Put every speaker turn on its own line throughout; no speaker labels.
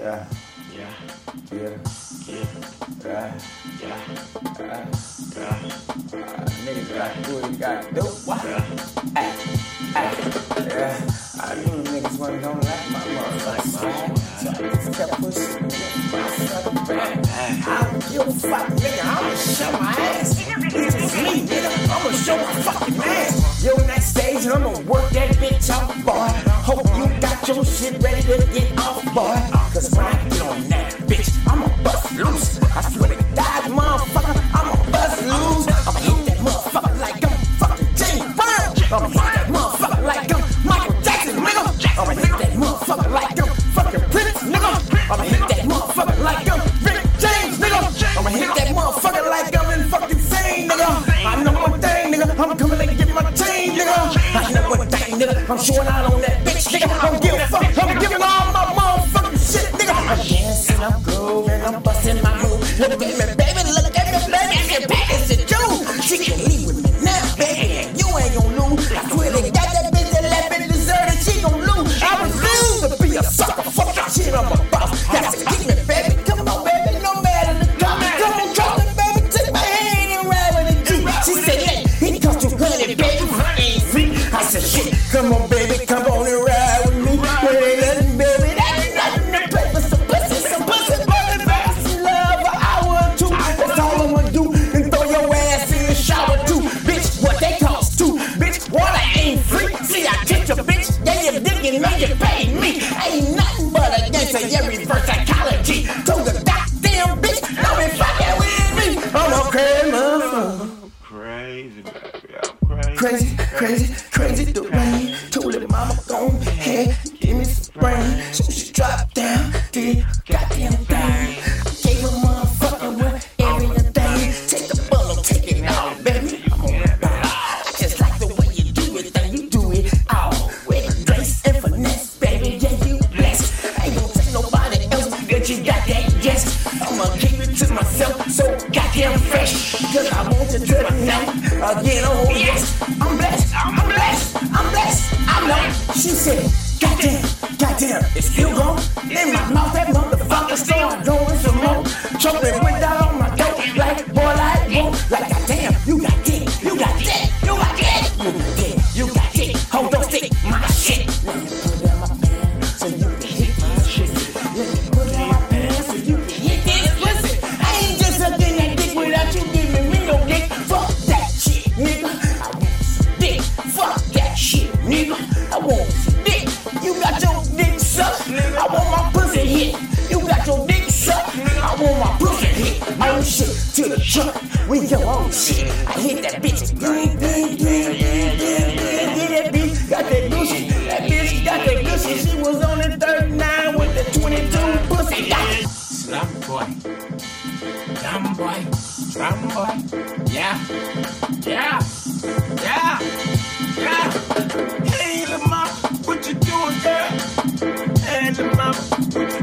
Yeah,
Yeah,
yeah,
yeah,
yeah,
yeah,
yeah.
yeah,
Uh, niggas got do what you gotta do. What?
yeah.
Ay, ay, yeah. I knew niggas wasn't gonna like my motherfucking swag. So I just kept pushing myself back. I don't give a fuck, nigga. I'ma show my ass. It's just me, nigga. I'ma show my fucking ass. Yo, next stage, and I'ma work that bitch off, boy. Hope you got your shit ready to get off, boy. Cause when I get on that bitch, I'ma bust loose. I swear to God, motherfucker, I'ma bust loose. I'ma hit that motherfucker like I'm fucking James Brown. I'ma hit that motherfucker like I'm Michael Jackson, nigga. I'ma hit that motherfucker like I'm fucking Prince, nigga. I'ma hit that motherfucker like I'm Rick James, nigga. I'ma hit that motherfucker like I'm in fucking sane, nigga. I know one thing, nigga. I'm coming to get my chain, nigga. I know one thing, nigga. I'm showing out on that bitch, nigga. I don't I'm busting my move. Look at me, Digging me, you paid me. Ain't nothing but a gangster. Yeah, reverse psychology. To the goddamn bitch, don't be fucking with me. I'm a crazy motherfucker.
Crazy, baby. I'm crazy.
Crazy, crazy, myself, so goddamn fresh. Cause I want to know again, oh yes. I'm blessed, I'm blessed, I'm blessed, I know. She said, goddamn, goddamn, it's still gone. In my mouth, that motherfucker still going some more. Choking went down on my throat, like boy, like whoa. Like goddamn, Oh shit, to the truck. We go on shit. I hit that bitch. Ding, ding, ding, ding, ding, ding. Get that bitch. Got that gushy. That bitch got that gushy. She was on the 39 with the 22 pussy. Got
Slum boy. Slumboi. Slum boy. Yeah. Yeah. Yeah. Yeah. Hey, mama, what you doing, girl? Hey, mama, what you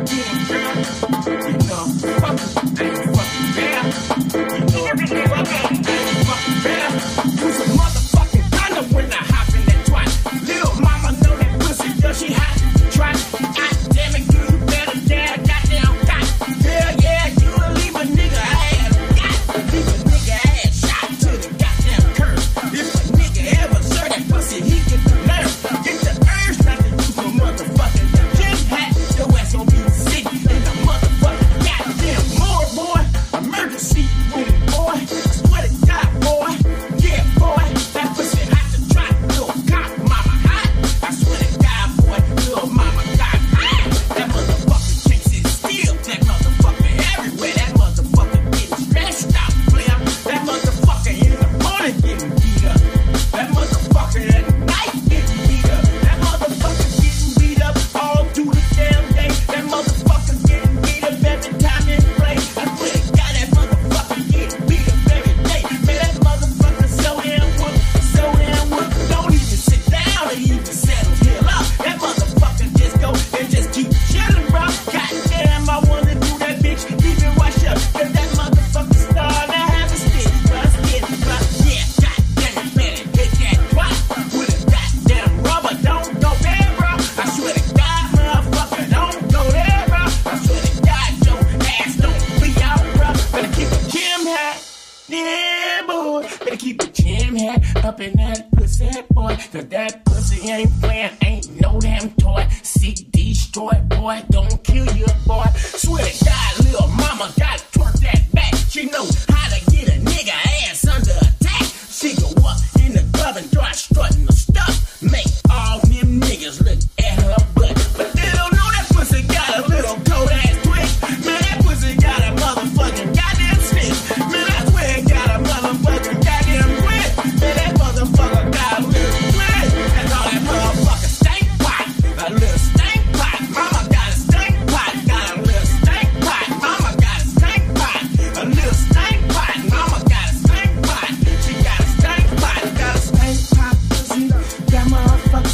Better keep the jam head up in that pussy boy. Cause that pussy ain't playing, ain't no damn toy. Seek destroy, boy. Don't kill your boy. Swear to God, little mama got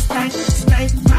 spank, spank,